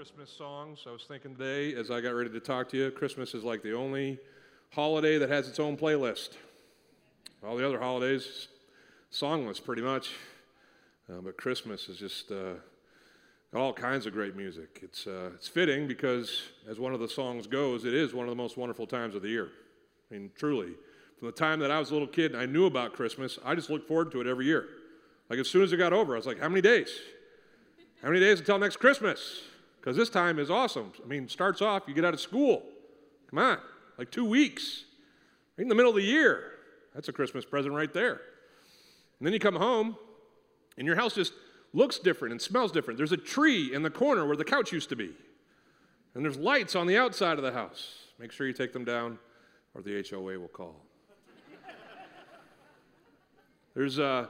Christmas songs. I was thinking today as I got ready to talk to you, Christmas is like the only holiday that has its own playlist. All the other holidays, songless pretty much. Uh, but Christmas is just uh, all kinds of great music. It's, uh, it's fitting because, as one of the songs goes, it is one of the most wonderful times of the year. I mean, truly. From the time that I was a little kid and I knew about Christmas, I just looked forward to it every year. Like as soon as it got over, I was like, how many days? How many days until next Christmas? Because this time is awesome. I mean, starts off, you get out of school. Come on, like two weeks. Right in the middle of the year. That's a Christmas present right there. And then you come home, and your house just looks different and smells different. There's a tree in the corner where the couch used to be. And there's lights on the outside of the house. Make sure you take them down, or the HOA will call. there's, uh,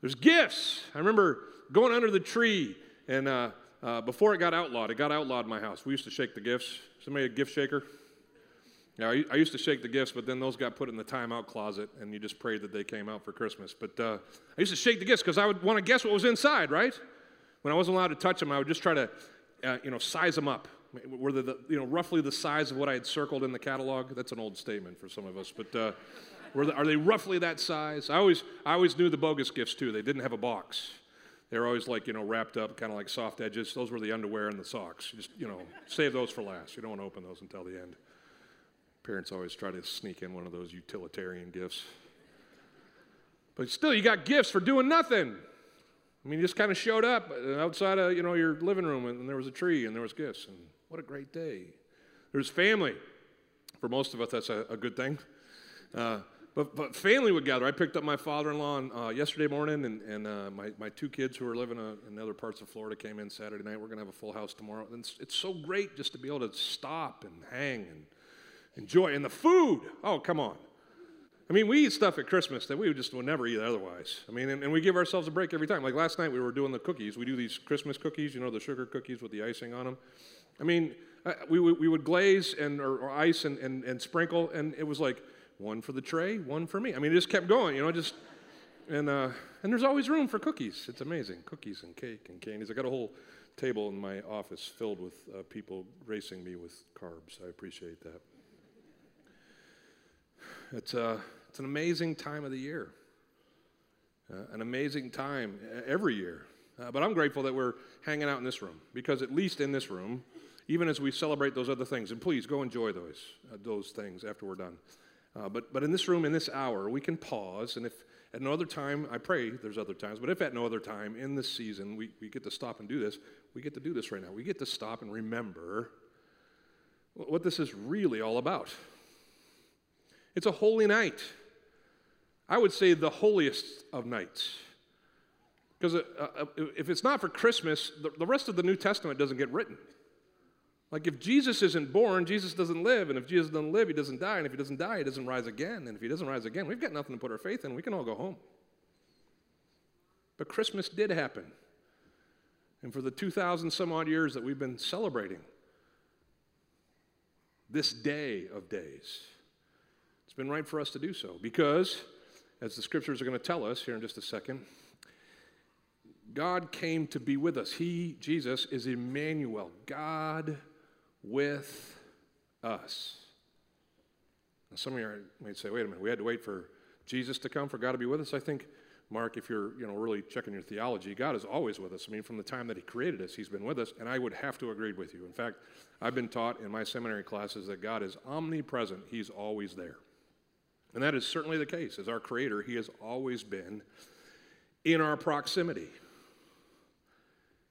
there's gifts. I remember going under the tree and uh, uh, before it got outlawed, it got outlawed in my house. We used to shake the gifts. Somebody a gift shaker? Yeah, I, used to shake the gifts, but then those got put in the timeout closet, and you just prayed that they came out for Christmas. But uh, I used to shake the gifts because I would want to guess what was inside, right? When I wasn't allowed to touch them, I would just try to, uh, you know, size them up. Were they, the, you know, roughly the size of what I had circled in the catalog? That's an old statement for some of us, but uh, are they roughly that size? I always, I always knew the bogus gifts too. They didn't have a box. They were always like, you know, wrapped up, kind of like soft edges. Those were the underwear and the socks. Just, you know, save those for last. You don't want to open those until the end. Parents always try to sneak in one of those utilitarian gifts. But still, you got gifts for doing nothing. I mean, you just kind of showed up outside of, you know, your living room and there was a tree and there was gifts. And what a great day. There's family. For most of us, that's a, a good thing. Uh, but, but family would gather. I picked up my father-in-law uh, yesterday morning, and, and uh, my, my two kids who are living uh, in other parts of Florida came in Saturday night. We're going to have a full house tomorrow. And it's, it's so great just to be able to stop and hang and enjoy. And the food, oh, come on. I mean, we eat stuff at Christmas that we just would never eat otherwise. I mean, and, and, we give ourselves a break every time. Like last night, we were doing the cookies. We do these Christmas cookies, you know, the sugar cookies with the icing on them. I mean, uh, we, we would glaze and or, or ice and, and, and sprinkle, and it was like one for the tray, one for me. I mean, it just kept going, you know, just, and, uh, and there's always room for cookies. It's amazing. Cookies and cake and candies. I got a whole table in my office filled with uh, people racing me with carbs. I appreciate that. It's, uh, it's an amazing time of the year, uh, an amazing time every year. Uh, but I'm grateful that we're hanging out in this room because, at least in this room, even as we celebrate those other things, and please go enjoy those, uh, those things after we're done. Uh, but, but in this room, in this hour, we can pause. And if at no other time, I pray there's other times, but if at no other time in this season we, we get to stop and do this, we get to do this right now. We get to stop and remember what this is really all about. It's a holy night. I would say the holiest of nights. Because uh, uh, if it's not for Christmas, the, the rest of the New Testament doesn't get written. Like if Jesus isn't born, Jesus doesn't live. And if Jesus doesn't live, he doesn't die. And if he doesn't die, he doesn't rise again. And if he doesn't rise again, we've got nothing to put our faith in. We can all go home. But Christmas did happen. And for the 2,000 some odd years that we've been celebrating this day of days, it's been right for us to do so. Because, as the scriptures are going to tell us here in just a second, God came to be with us. He, Jesus, is Emmanuel, God with us. Now, some of you might say, wait a minute, we had to wait for Jesus to come for God to be with us? I think, Mark, if you're you know, really checking your theology, God is always with us. I mean, from the time that He created us, He's been with us, and I would have to agree with you. In fact, I've been taught in my seminary classes that God is omnipresent, He's always there. And that is certainly the case. As our Creator, He has always been in our proximity.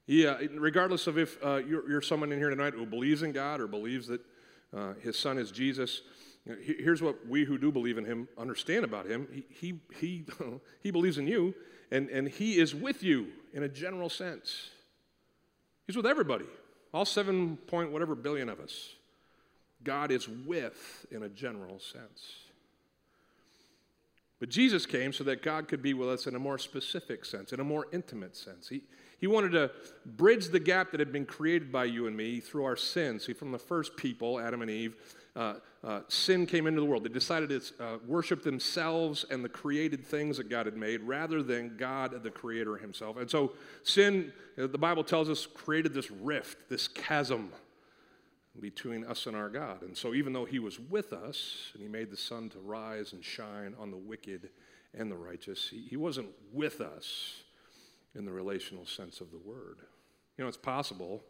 Yeah, regardless of if uh, you're, you're, someone in here tonight who believes in God or believes that uh, his son is Jesus, you know, here's what we who do believe in him understand about him. He, he, he, he believes in you, and, and he is with you in a general sense. He's with everybody, all seven point whatever billion of us. God is with in a general sense. But Jesus came so that God could be with us in a more specific sense, in a more intimate sense. He, He wanted to bridge the gap that had been created by you and me through our sin. See, from the first people, Adam and Eve, uh, uh, sin came into the world. They decided to uh, worship themselves and the created things that God had made rather than God, the Creator Himself. And so, sin, uh, the Bible tells us, created this rift, this chasm between us and our God. And so, even though He was with us and He made the sun to rise and shine on the wicked and the righteous, He, he wasn't with us in the relational sense of the word. You know, it's possible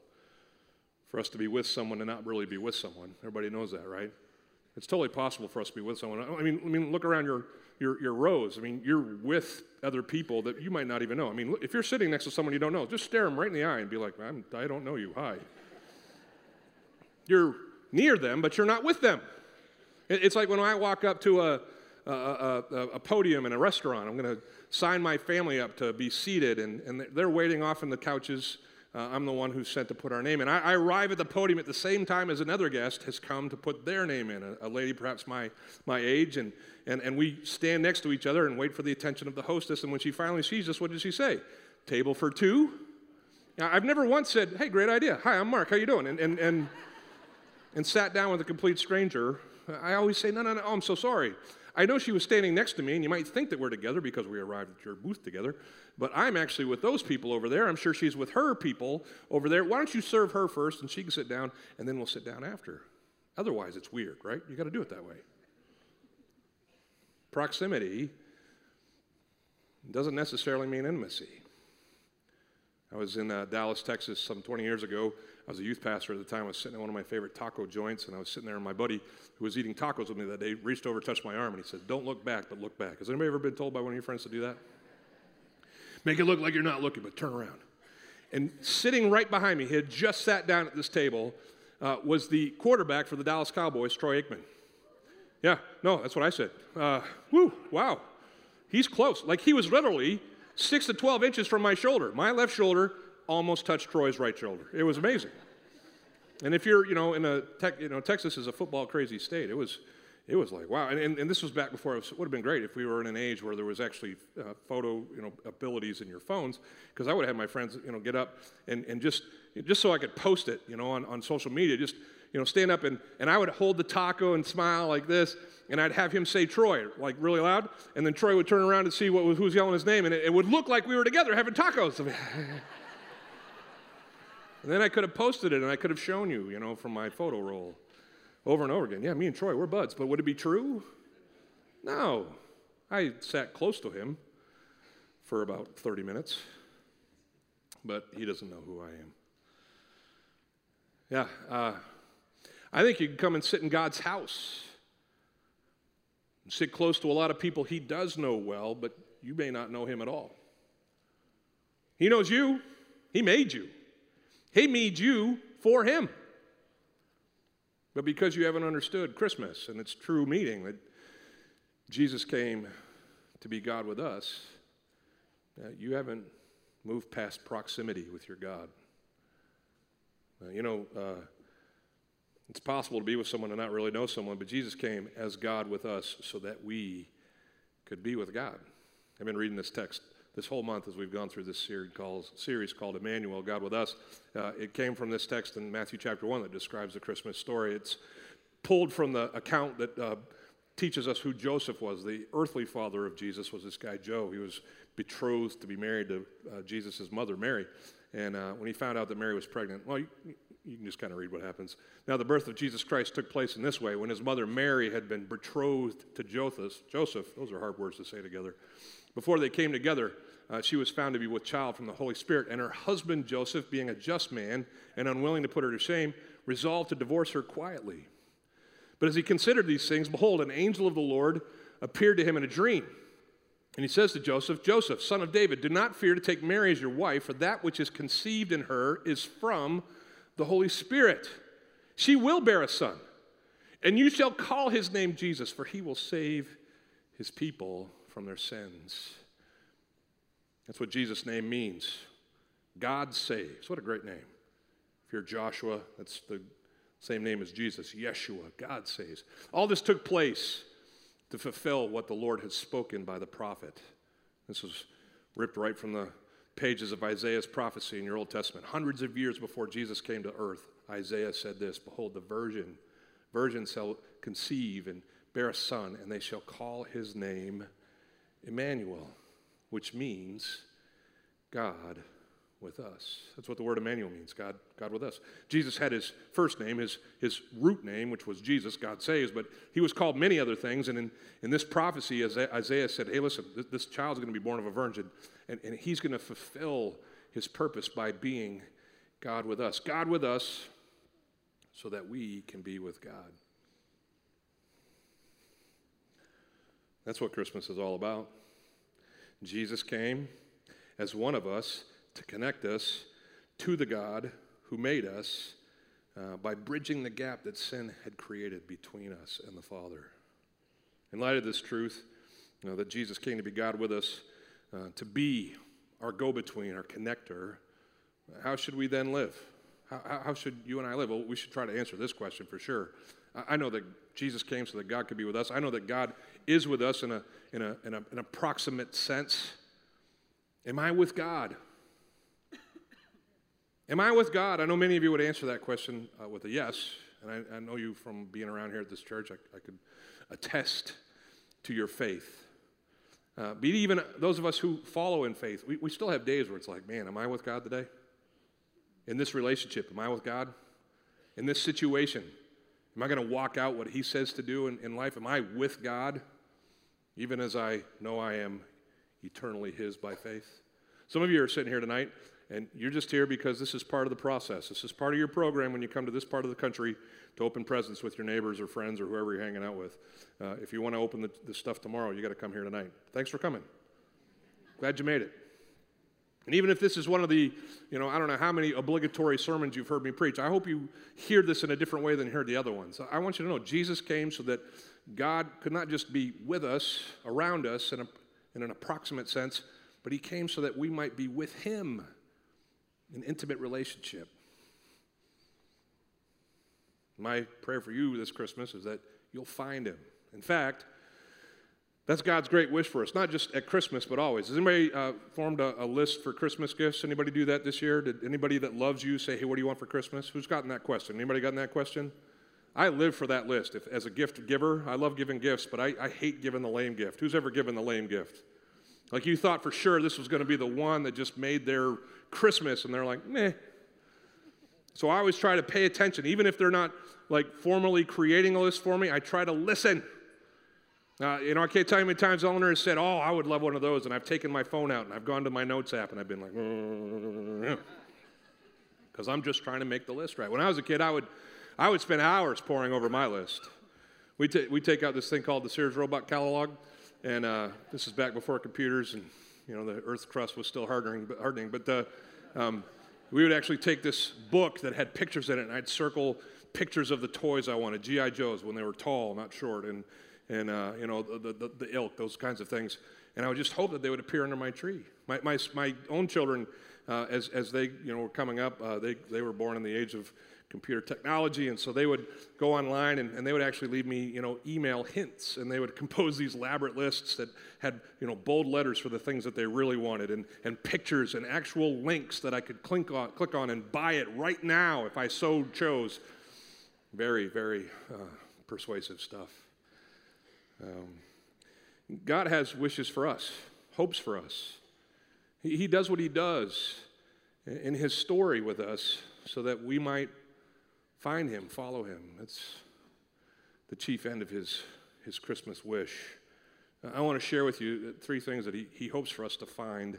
for us to be with someone and not really be with someone. Everybody knows that, right? It's totally possible for us to be with someone. I mean, I mean, look around your, your, your rows. I mean, you're with other people that you might not even know. I mean, if you're sitting next to someone you don't know, just stare them right in the eye and be like, I'm, I don't know you. Hi. You're near them, but you're not with them. It's like when I walk up to a, a, a, a podium in a restaurant. I'm going to sign my family up to be seated, and, and they're waiting off in the couches. Uh, I'm the one who's sent to put our name in. I, I, arrive at the podium at the same time as another guest has come to put their name in, a, a, lady perhaps my, my age, and, and, and we stand next to each other and wait for the attention of the hostess. And when she finally sees us, what does she say? Table for two? Now, I've never once said, hey, great idea. Hi, I'm Mark. How you doing? And, and, and, and sat down with a complete stranger. I always say, no, no, no, oh, I'm so sorry. I know she was standing next to me, and you might think that we're together because we arrived at your booth together, but I'm actually with those people over there. I'm sure she's with her people over there. Why don't you serve her first, and she can sit down, and then we'll sit down after? Otherwise, it's weird, right? You got to do it that way. Proximity doesn't necessarily mean intimacy. I was in uh, Dallas, Texas, some 20 years ago. I was a youth pastor at the time. I was sitting in one of my favorite taco joints, and I was sitting there, and my buddy who was eating tacos with me that day reached over, touched my arm, and he said, Don't look back, but look back. Has anybody ever been told by one of your friends to do that? Make it look like you're not looking, but turn around. And sitting right behind me, he had just sat down at this table, uh, was the quarterback for the Dallas Cowboys, Troy Aikman. Yeah, no, that's what I said. Uh, woo, wow. He's close. Like he was literally six to 12 inches from my shoulder. My left shoulder almost touched Troy's right shoulder. It was amazing. And if you're, you know, in a, tech, you know, Texas is a football crazy state. It was, it was like, wow. And, and, and this was back before, it would have been great if we were in an age where there was actually uh, photo, you know, abilities in your phones, because I would have had my friends, you know, get up and, and just, just so I could post it, you know, on, on social media, just, you know, stand up and, and I would hold the taco and smile like this, and I'd have him say Troy, like really loud, and then Troy would turn around and see what was, who was yelling his name, and it, it would look like we were together having tacos. and then I could have posted it and I could have shown you, you know, from my photo roll over and over again. Yeah, me and Troy, we're buds. But would it be true? No. I sat close to him for about 30 minutes, but he doesn't know who I am. Yeah, uh, I think you can come and sit in God's house and sit close to a lot of people he does know well, but you may not know him at all. He knows you, he made you, he made you for him. But because you haven't understood Christmas and its true meaning that Jesus came to be God with us, uh, you haven't moved past proximity with your God. Uh, you know, uh, it's possible to be with someone and not really know someone, but Jesus came as God with us so that we could be with God. I've been reading this text this whole month as we've gone through this series called, Emmanuel, God with Us. Uh, it came from this text in Matthew chapter 1 that describes the Christmas story. It's pulled from the account that uh, teaches us who Joseph was. The earthly father of Jesus was this guy, Joe. He was betrothed to be married to uh, Jesus' mother, Mary. And uh, when he found out that Mary was pregnant, well, you, you can just kind of read what happens. Now, the birth of Jesus Christ took place in this way when his mother Mary had been betrothed to Joseph. Joseph, those are hard words to say together. Before they came together, uh, she was found to be with child from the Holy Spirit, and her husband Joseph, being a just man and unwilling to put her to shame, resolved to divorce her quietly. But as he considered these things, behold, an angel of the Lord appeared to him in a dream. And he says to Joseph, Joseph, son of David, do not fear to take Mary as your wife, for that which is conceived in her is from the Holy Spirit. She will bear a son, and you shall call his name Jesus, for he will save his people from their sins. That's what Jesus' name means. God saves. What a great name. If you're Joshua, that's the same name as Jesus, Yeshua, God saves. All this took place to fulfill what the Lord had spoken by the prophet. This was ripped right from the pages of Isaiah's prophecy in your Old Testament. Hundreds of years before Jesus came to earth, Isaiah said this Behold, the virgin, virgin shall conceive and bear a son, and they shall call his name Emmanuel, which means God with us. That's what the word Emmanuel means God, God with us. Jesus had his first name, his, his root name, which was Jesus, God saves, but he was called many other things. And in, in this prophecy, Isaiah said, Hey, listen, this, this child's going to be born of a virgin, and, and he's going to fulfill his purpose by being God with us. God with us so that we can be with God. That's what Christmas is all about. Jesus came as one of us to connect us to the God who made us uh, by bridging the gap that sin had created between us and the Father. In light of this truth, you know, that Jesus came to be God with us, uh, to be our go between, our connector, how should we then live? How, how, should you and I live? Well, we should try to answer this question for sure. I, know that Jesus came so that God could be with us. I know that God is with us in a, in a, in a, an approximate sense. Am I with God? Am I with God? I know many of you would answer that question uh, with a yes, and I, I, know you from being around here at this church. I, I could attest to your faith. Uh, but even those of us who follow in faith, we, we still have days where it's like, man, am I with God today? In this relationship, am I with God? In this situation, am I going to walk out what He says to do in, in life? Am I with God? Even as I know I am eternally His by faith. Some of you are sitting here tonight and you're just here because this is part of the process. This is part of your program when you come to this part of the country to open presents with your neighbors or friends or whoever you're hanging out with. Uh, if you want to open the, the stuff tomorrow, you got to come here tonight. Thanks for coming. Glad you made it. And even if this is one of the, you know, I don't know how many obligatory sermons you've heard me preach, I hope you hear this in a different way than you heard the other ones. I want you to know Jesus came so that God could not just be with us, around us in, a, in an approximate sense, but He came so that we might be with Him an intimate relationship. My prayer for you this Christmas is that you'll find him. In fact, that's God's great wish for us, not just at Christmas, but always. Has anybody uh, formed a, a, list for Christmas gifts? Anybody do that this year? Did anybody that loves you say, hey, what do you want for Christmas? Who's gotten that question? Anybody gotten that question? I live for that list. If, as a gift giver, I love giving gifts, but I, I hate giving the lame gift. Who's ever given the lame gift? Like you thought for sure this was going to be the one that just made their Christmas, and they're like, meh. So I always try to pay attention, even if they're not like formally creating a list for me. I try to listen. Uh, you know, I can't tell you how many times Eleanor has said, "Oh, I would love one of those," and I've taken my phone out and I've gone to my notes app and I've been like, because I'm just trying to make the list right. When I was a kid, I would, I would spend hours poring over my list. We, t- we take out this thing called the Sears Roebuck Catalog, and uh, this is back before computers and you know, the Earth's crust was still hardening, but, hardening, but uh, um, we would actually take this book that had pictures in it, and I'd circle pictures of the toys I wanted, GI Joes when they were tall, not short, and and uh, you know the, the, the ilk, those kinds of things. And I would just hope that they would appear under my tree. My my, my own children, uh, as as they you know were coming up, uh, they they were born in the age of computer technology. And so they would go online and, and, they would actually leave me, you know, email hints. And they would compose these elaborate lists that had, you know, bold letters for the things that they really wanted and, and pictures and actual links that I could click on, click on and buy it right now if I so chose. Very, very uh, persuasive stuff. Um, God has wishes for us, hopes for us. He, he does what He does in His story with us so that we might Find him, follow him. That's the chief end of his, his Christmas wish. I want to share with you three things that he, he hopes for us to find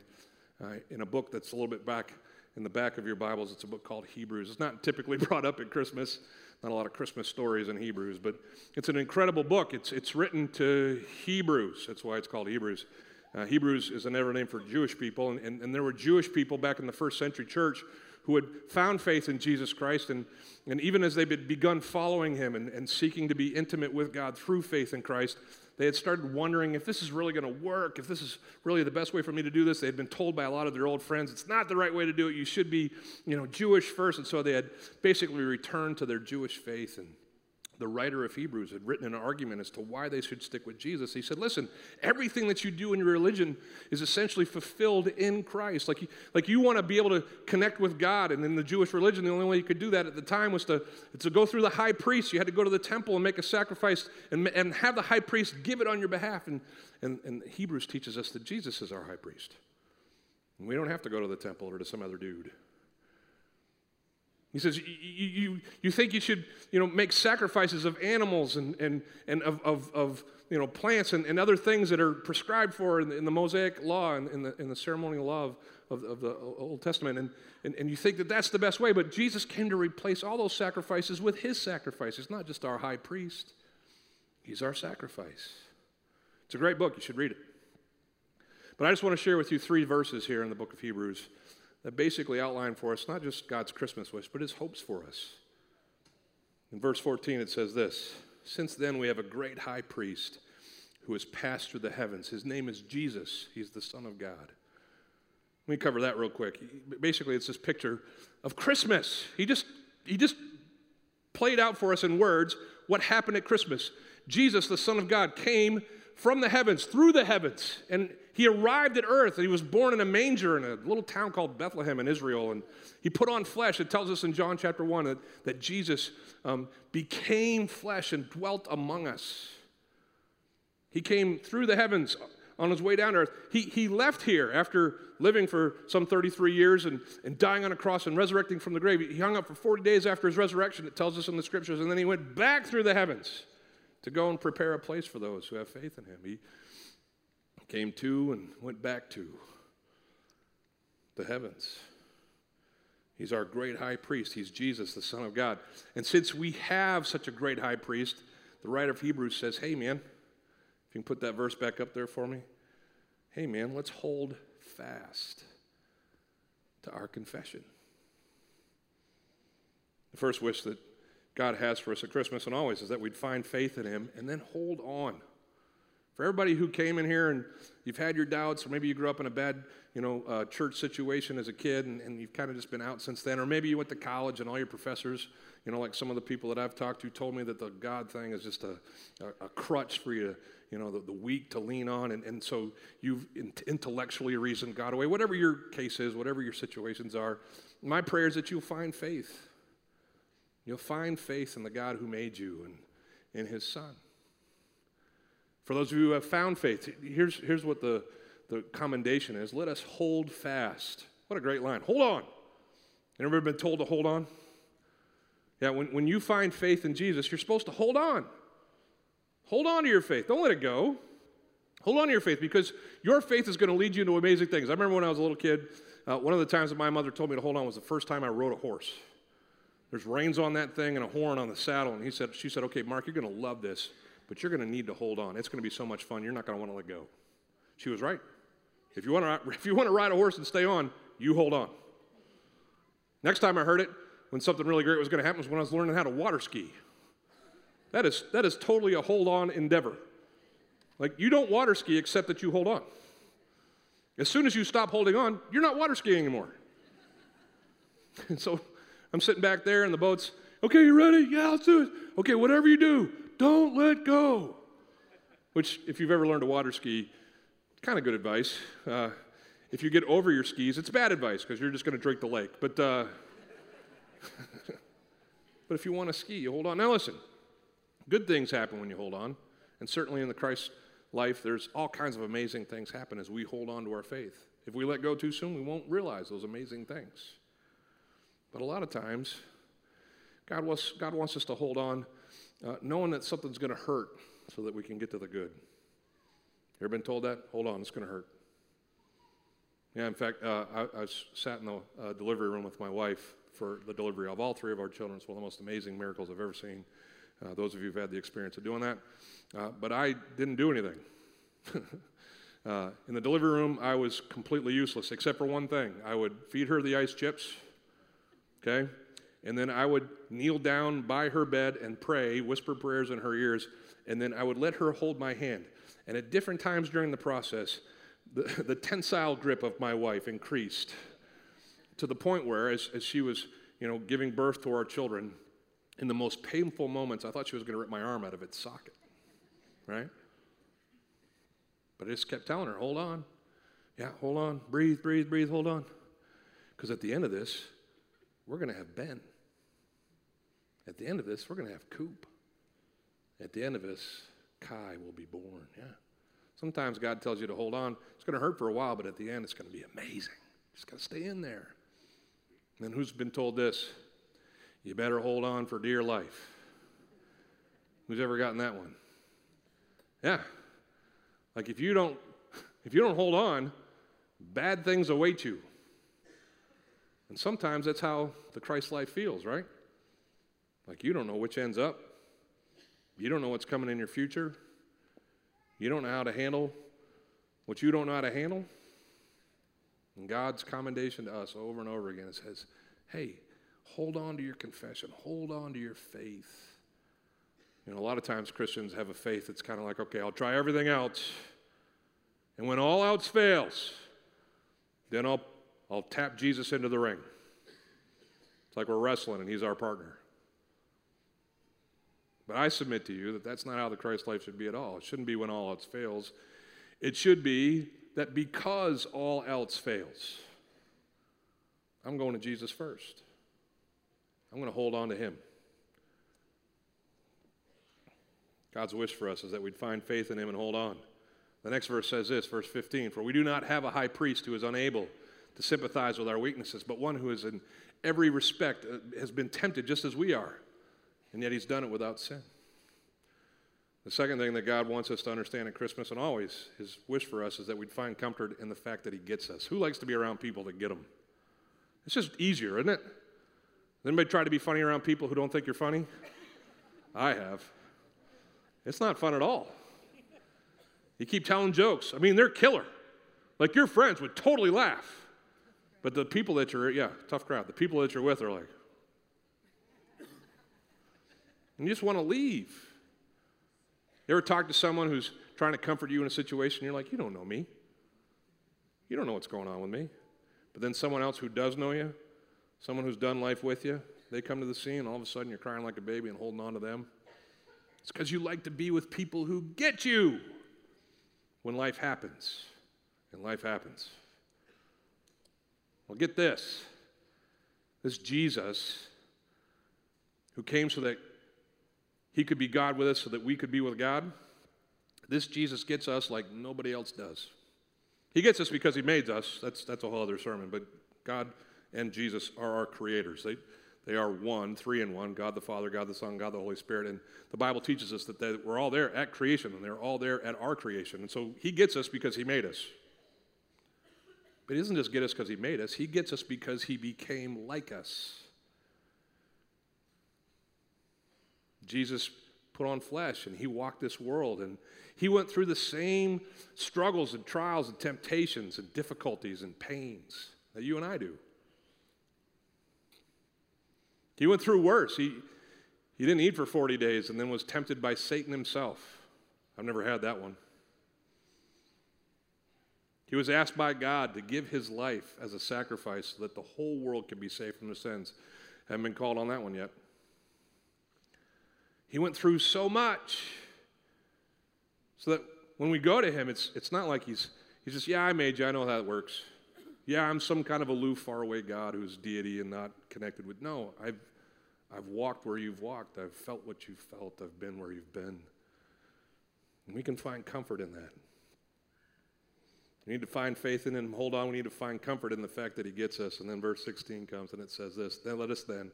uh, in a book that's a little bit back in the back of your Bibles. It's a book called Hebrews. It's not typically brought up at Christmas, not a lot of Christmas stories in Hebrews, but it's an incredible book. It's, it's written to Hebrews. That's why it's called Hebrews. Uh, Hebrews is another name for Jewish people, and, and, and there were Jewish people back in the first century church who had found faith in Jesus Christ. And, and even as they had begun following him and, and seeking to be intimate with God through faith in Christ, they had started wondering if this is really going to work, if this is really the best way for me to do this. They had been told by a lot of their old friends, it's not the right way to do it. You should be, you know, Jewish first. And so they had basically returned to their Jewish faith. And the writer of Hebrews had written an argument as to why they should stick with Jesus. He said, Listen, everything that you do in your religion is essentially fulfilled in Christ. Like you, like you want to be able to connect with God. And in the Jewish religion, the only way you could do that at the time was to, to go through the high priest. You had to go to the temple and make a sacrifice and, and have the high priest give it on your behalf. And, and, and Hebrews teaches us that Jesus is our high priest. And we don't have to go to the temple or to some other dude. He says, you, you, you think you should you know, make sacrifices of animals and, and, and of, of, of you know, plants and, and other things that are prescribed for in the, in the Mosaic law and in the, in the ceremonial law of, of, the Old Testament. And, and, and you think that that's the best way, but Jesus came to replace all those sacrifices with his sacrifices, not just our high priest. He's our sacrifice. It's a great book. You should read it. But I just want to share with you three verses here in the book of Hebrews that basically outline for us not just God's Christmas wish, but his hopes for us. In verse 14, it says this Since then, we have a great high priest who has passed through the heavens. His name is Jesus, he's the Son of God. Let me cover that real quick. Basically, it's this picture of Christmas. He just, he just played out for us in words what happened at Christmas. Jesus, the Son of God, came from the heavens, through the heavens, and he arrived at earth. He was born in a manger in a little town called Bethlehem in Israel, and he put on flesh. It tells us in John chapter 1 that, that Jesus um, became flesh and dwelt among us. He came through the heavens on his way down to earth. He, he left here after living for some 33 years and, and dying on a cross and resurrecting from the grave. He hung up for 40 days after his resurrection, it tells us in the scriptures, and then he went back through the heavens to go and prepare a place for those who have faith in him. He came to and went back to the heavens. He's our great high priest. He's Jesus, the Son of God. And since we have such a great high priest, the writer of Hebrews says, hey, man, if you can put that verse back up there for me. Hey, man, let's hold fast to our confession. The first wish that God has for us at Christmas and always is that we'd find faith in Him and then hold on. For everybody who came in here and you've had your doubts, or maybe you grew up in a bad, you know, uh, church situation as a kid and, and you've kind of just been out since then, or maybe you went to college and all your professors, you know, like some of the people that I've talked to told me that the God thing is just a, a, a crutch for you you know, the, the weak to lean on. And, and so you've intellectually reasoned God away. Whatever your case is, whatever your situations are, my prayer is that you'll find faith You'll find faith in the God who made you and in his son. For those of you who have found faith, here's, here's what the, the commendation is let us hold fast. What a great line. Hold on. You ever been told to hold on? Yeah, when, when you find faith in Jesus, you're supposed to hold on. Hold on to your faith. Don't let it go. Hold on to your faith because your faith is going to lead you into amazing things. I remember when I was a little kid, uh, one of the times that my mother told me to hold on was the first time I rode a horse. There's reins on that thing and a horn on the saddle. And he said, she said, okay, Mark, you're going to love this, but you're going to need to hold on. It's going to be so much fun. You're not going to want to let go. She was right. If you want to, if you want to ride a horse and stay on, you hold on. Next time I heard it, when something really great was going to happen, was when I was learning how to water ski. That is, that is totally a hold on endeavor. Like, you don't water ski except that you hold on. As soon as you stop holding on, you're not water skiing anymore. And so I'm sitting back there in the boat's, okay, you ready? Yeah, let's do it. Okay, whatever you do, don't let go. Which, if you've ever learned to water ski, kind of good advice. Uh, if you get over your skis, it's bad advice because you're just going to drink the lake. But, uh, but if you want to ski, you hold on. Now, listen, good things happen when you hold on. And certainly in the Christ life, there's all kinds of amazing things happen as we hold on to our faith. If we let go too soon, we won't realize those amazing things. But a lot of times, God wants, God wants us to hold on, uh, knowing that something's going to hurt so that we can get to the good. You ever been told that? Hold on, it's going to hurt. Yeah, in fact, uh, I, I, sat in the uh, delivery room with my wife for the delivery of all three of our children. It's one of the most amazing miracles I've ever seen. Uh, those of you who've had the experience of doing that. Uh, but I didn't do anything. Uh, in the delivery room, I was completely useless, except for one thing. I would feed her the ice chips okay? And then I would kneel down by her bed and pray, whisper prayers in her ears, and then I would let her hold my hand. And at different times during the process, the, the tensile grip of my wife increased to the point where, as, as she was, you know, giving birth to our children, in the most painful moments, I thought she was going to rip my arm out of its socket, right? But I just kept telling her, hold on. Yeah, hold on. Breathe, breathe, breathe, hold on. Because at the end of this, we're going to have Ben. At the end of this, we're going to have Coop. At the end of this, Kai will be born. Yeah. Sometimes God tells you to hold on. It's going to hurt for a while, but at the end, it's going to be amazing. Just got to stay in there. And then who's been told this? You better hold on for dear life. Who's ever gotten that one? Yeah. Like if you don't if you don't hold on, bad things await you. And sometimes that's how the Christ life feels, right? Like you don't know which ends up. You don't know what's coming in your future. You don't know how to handle what you don't know how to handle. And God's commendation to us over and over again says, hey, hold on to your confession, hold on to your faith. You know, a lot of times Christians have a faith that's kind of like, okay, I'll try everything else. And when all else fails, then I'll, I'll tap Jesus into the ring. It's like we're wrestling and he's our partner. But I submit to you that that's not how the Christ life should be at all. It shouldn't be when all else fails. It should be that because all else fails, I'm going to Jesus first. I'm going to hold on to him. God's wish for us is that we'd find faith in him and hold on. The next verse says this, verse 15 For we do not have a high priest who is unable to sympathize with our weaknesses, but one who is in every respect uh, has been tempted just as we are and yet he's done it without sin. The second thing that God wants us to understand at Christmas and always, his wish for us, is that we'd find comfort in the fact that he gets us. Who likes to be around people that get them? It's just easier, isn't it? Anybody try to be funny around people who don't think you're funny? I have. It's not fun at all. You keep telling jokes. I mean, they're killer. Like your friends would totally laugh. But the people that you're, yeah, tough crowd. The people that you're with are like, and you just want to leave. You ever talk to someone who's trying to comfort you in a situation, you're like, you don't know me. You don't know what's going on with me. But then someone else who does know you, someone who's done life with you, they come to the scene, and all of a sudden you're crying like a baby and holding on to them. It's because you like to be with people who get you when life happens. And life happens. Well, get this this Jesus who came so that he could be God with us so that we could be with God. This Jesus gets us like nobody else does. He gets us because He made us. That's, that's a whole other sermon. But God and Jesus are our creators. They, they are one, three in one God the Father, God the Son, God the Holy Spirit. And the Bible teaches us that they, we're all there at creation, and they're all there at our creation. And so He gets us because He made us. But He doesn't just get us because He made us, He gets us because He became like us. Jesus put on flesh and he walked this world and he went through the same struggles and trials and temptations and difficulties and pains that you and I do. He went through worse. He, he didn't eat for 40 days and then was tempted by Satan himself. I've never had that one. He was asked by God to give his life as a sacrifice so that the whole world could be saved from their sins. Haven't been called on that one yet. He went through so much. So that when we go to him, it's, it's not like he's, he's just, yeah, I made you. I know how it works. Yeah, I'm some kind of aloof, faraway God who's deity and not connected with. No, I've, I've walked where you've walked. I've felt what you've felt. I've been where you've been. And we can find comfort in that. We need to find faith in him. Hold on, we need to find comfort in the fact that he gets us. And then verse 16 comes and it says this Then let us then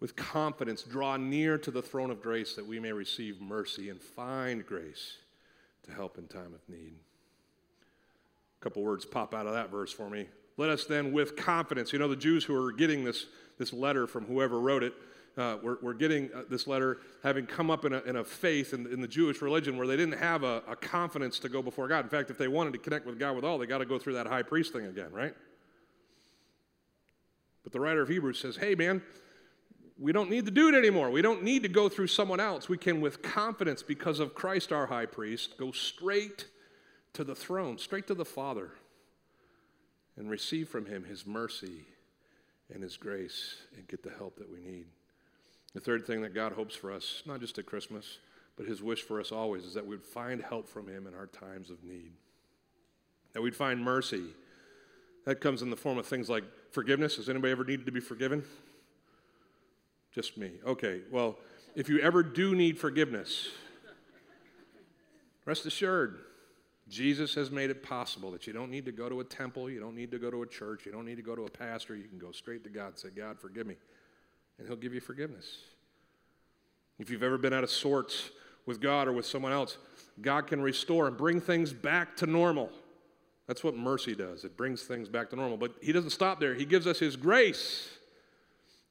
with confidence draw near to the throne of grace that we may receive mercy and find grace to help in time of need. A couple words pop out of that verse for me. Let us then, with confidence, you know, the Jews who are getting this, this letter from whoever wrote it, uh, we're, we're, getting uh, this letter having come up in a, in a faith in, in, the Jewish religion where they didn't have a, a confidence to go before God. In fact, if they wanted to connect with God with all, they got to go through that high priest thing again, right? But the writer of Hebrews says, hey, man, we don't need to do it anymore. We don't need to go through someone else. We can, with confidence, because of Christ our high priest, go straight to the throne, straight to the Father, and receive from him his mercy and his grace and get the help that we need. The third thing that God hopes for us, not just at Christmas, but his wish for us always, is that we'd find help from him in our times of need. That we'd find mercy. That comes in the form of things like forgiveness. Has anybody ever needed to be forgiven? Just me. Okay, well, if you ever do need forgiveness, rest assured, Jesus has made it possible that you don't need to go to a temple, you don't need to go to a church, you don't need to go to a pastor. You can go straight to God and say, God, forgive me. And He'll give you forgiveness. If you've ever been out of sorts with God or with someone else, God can restore and bring things back to normal. That's what mercy does. It brings things back to normal. But He doesn't stop there, He gives us His grace.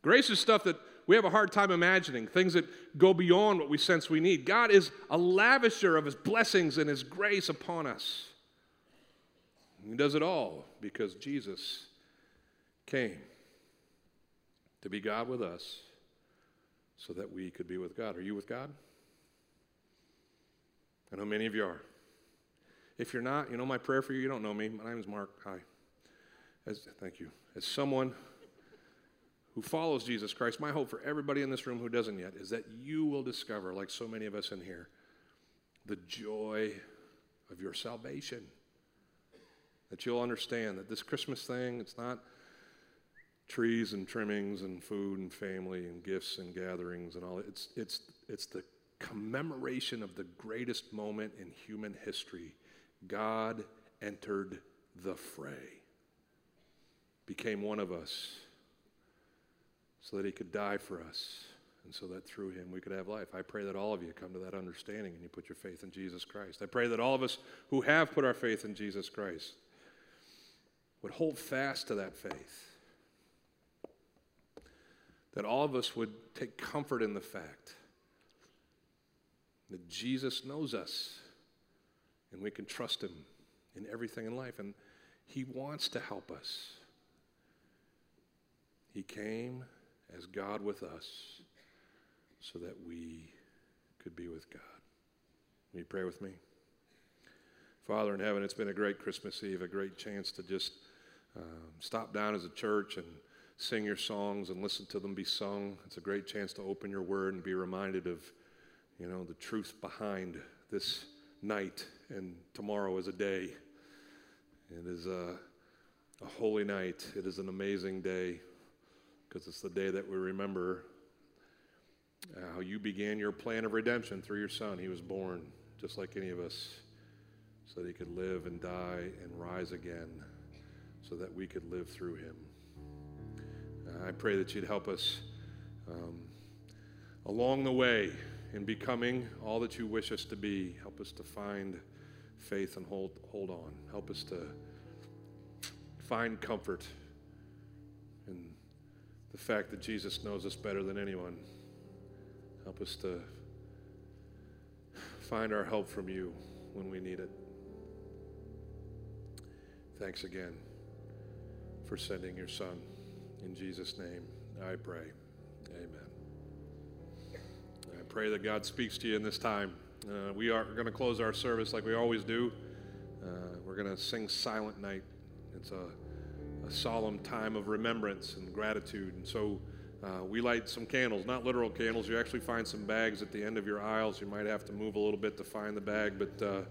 Grace is stuff that we have a hard time imagining, things that go beyond what we sense we need. God is a lavisher of His blessings and His grace upon us. He does it all because Jesus came to be God with us so that we could be with God. Are you with God? I know many of you are. If you're not, you know my prayer for you. You don't know me. My name is Mark. Hi. As, thank you. As someone who follows Jesus Christ, my hope for everybody in this room who doesn't yet is that you will discover, like so many of us in here, the joy of your salvation. That you'll understand that this Christmas thing, it's not trees and trimmings and food and family and gifts and gatherings and all. It's, it's, it's the commemoration of the greatest moment in human history. God entered the fray, became one of us so that he could die for us and so that through him we could have life. I pray that all of you come to that understanding and you put your faith in Jesus Christ. I pray that all of us who have put our faith in Jesus Christ would hold fast to that faith. That all of us would take comfort in the fact that Jesus knows us and we can trust him in everything in life. And he wants to help us. He came as God with us so that we could be with God. Will you pray with me? Father in heaven, it's been a great Christmas Eve, a great chance to just um, stop down as a church and sing your songs and listen to them be sung. It's a great chance to open your word and be reminded of, you know, the truth behind this night and tomorrow is a day. It is a, a holy night. It is an amazing day because it's the day that we remember how you began your plan of redemption through your son. He was born just like any of us so that he could live and die and rise again so that we could live through him. I pray that you'd help us um, along the way in becoming all that you wish us to be. Help us to find faith and hold, hold on. Help us to find comfort in the fact that Jesus knows us better than anyone. Help us to find our help from you when we need it. Thanks again for sending your son. In Jesus' name, I pray. Amen. I pray that God speaks to you in this time. Uh, we are going to close our service like we always do. Uh, we're going to sing Silent Night. It's a a solemn time of remembrance and gratitude. And so uh, we light some candles, not literal candles. You actually find some bags at the end of your aisles. You might have to move a little bit to find the bag, but uh,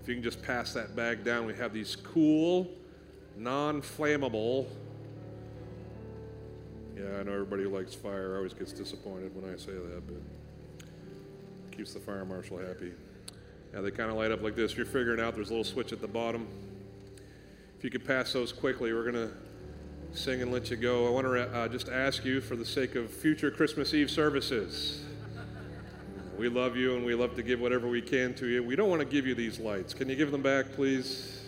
if you can just pass that bag down, we have these cool, non flammable. Yeah, I know everybody who likes fire always gets disappointed when I say that, but keeps the fire marshal happy. Yeah, they kind of light up like this. You're figuring out there's a little switch at the bottom. If you could pass those quickly, we're going to sing and let you go. I want to uh, just ask you, for the sake of future Christmas Eve services, we love you and we love to give whatever we can to you. We don't want to give you these lights. Can you give them back, please?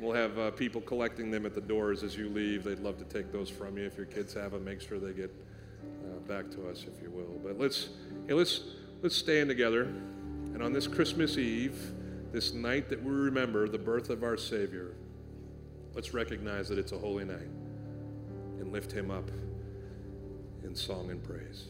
We'll have uh, people collecting them at the doors as you leave. They'd love to take those from you. If your kids have them, make sure they get uh, back to us, if you will. But let's, hey, let's, let's stand together. And on this Christmas Eve, this night that we remember the birth of our Savior, Let's recognize that it's a holy night and lift him up in song and praise.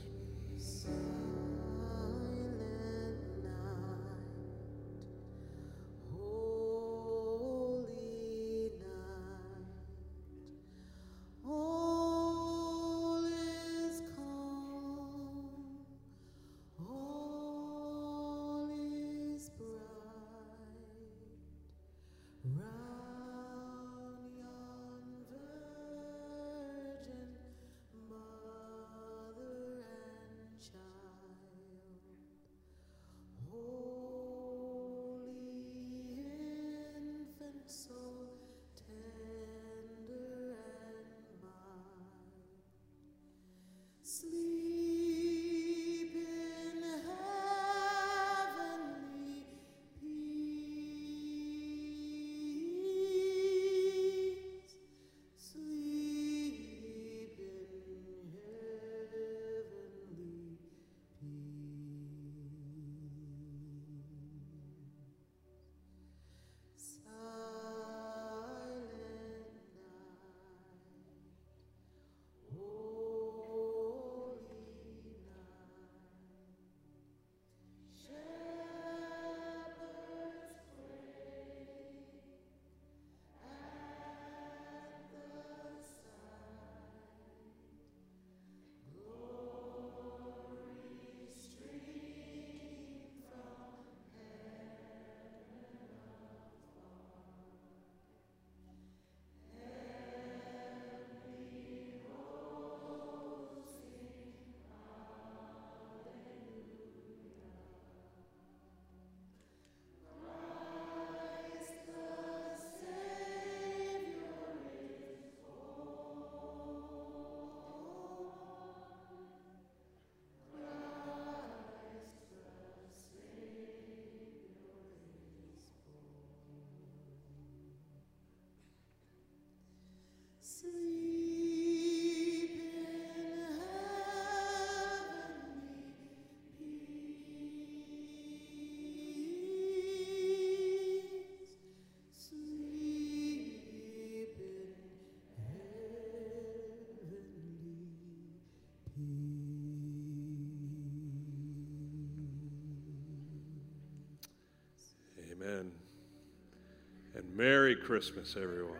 Christmas, everyone.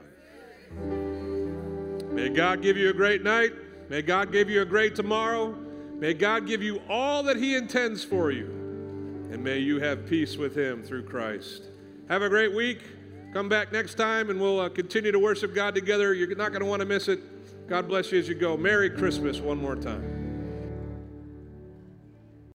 May God give you a great night. May God give you a great tomorrow. May God give you all that He intends for you. And may you have peace with Him through Christ. Have a great week. Come back next time and we'll uh, continue to worship God together. You're not going to want to miss it. God bless you as you go. Merry Christmas one more time.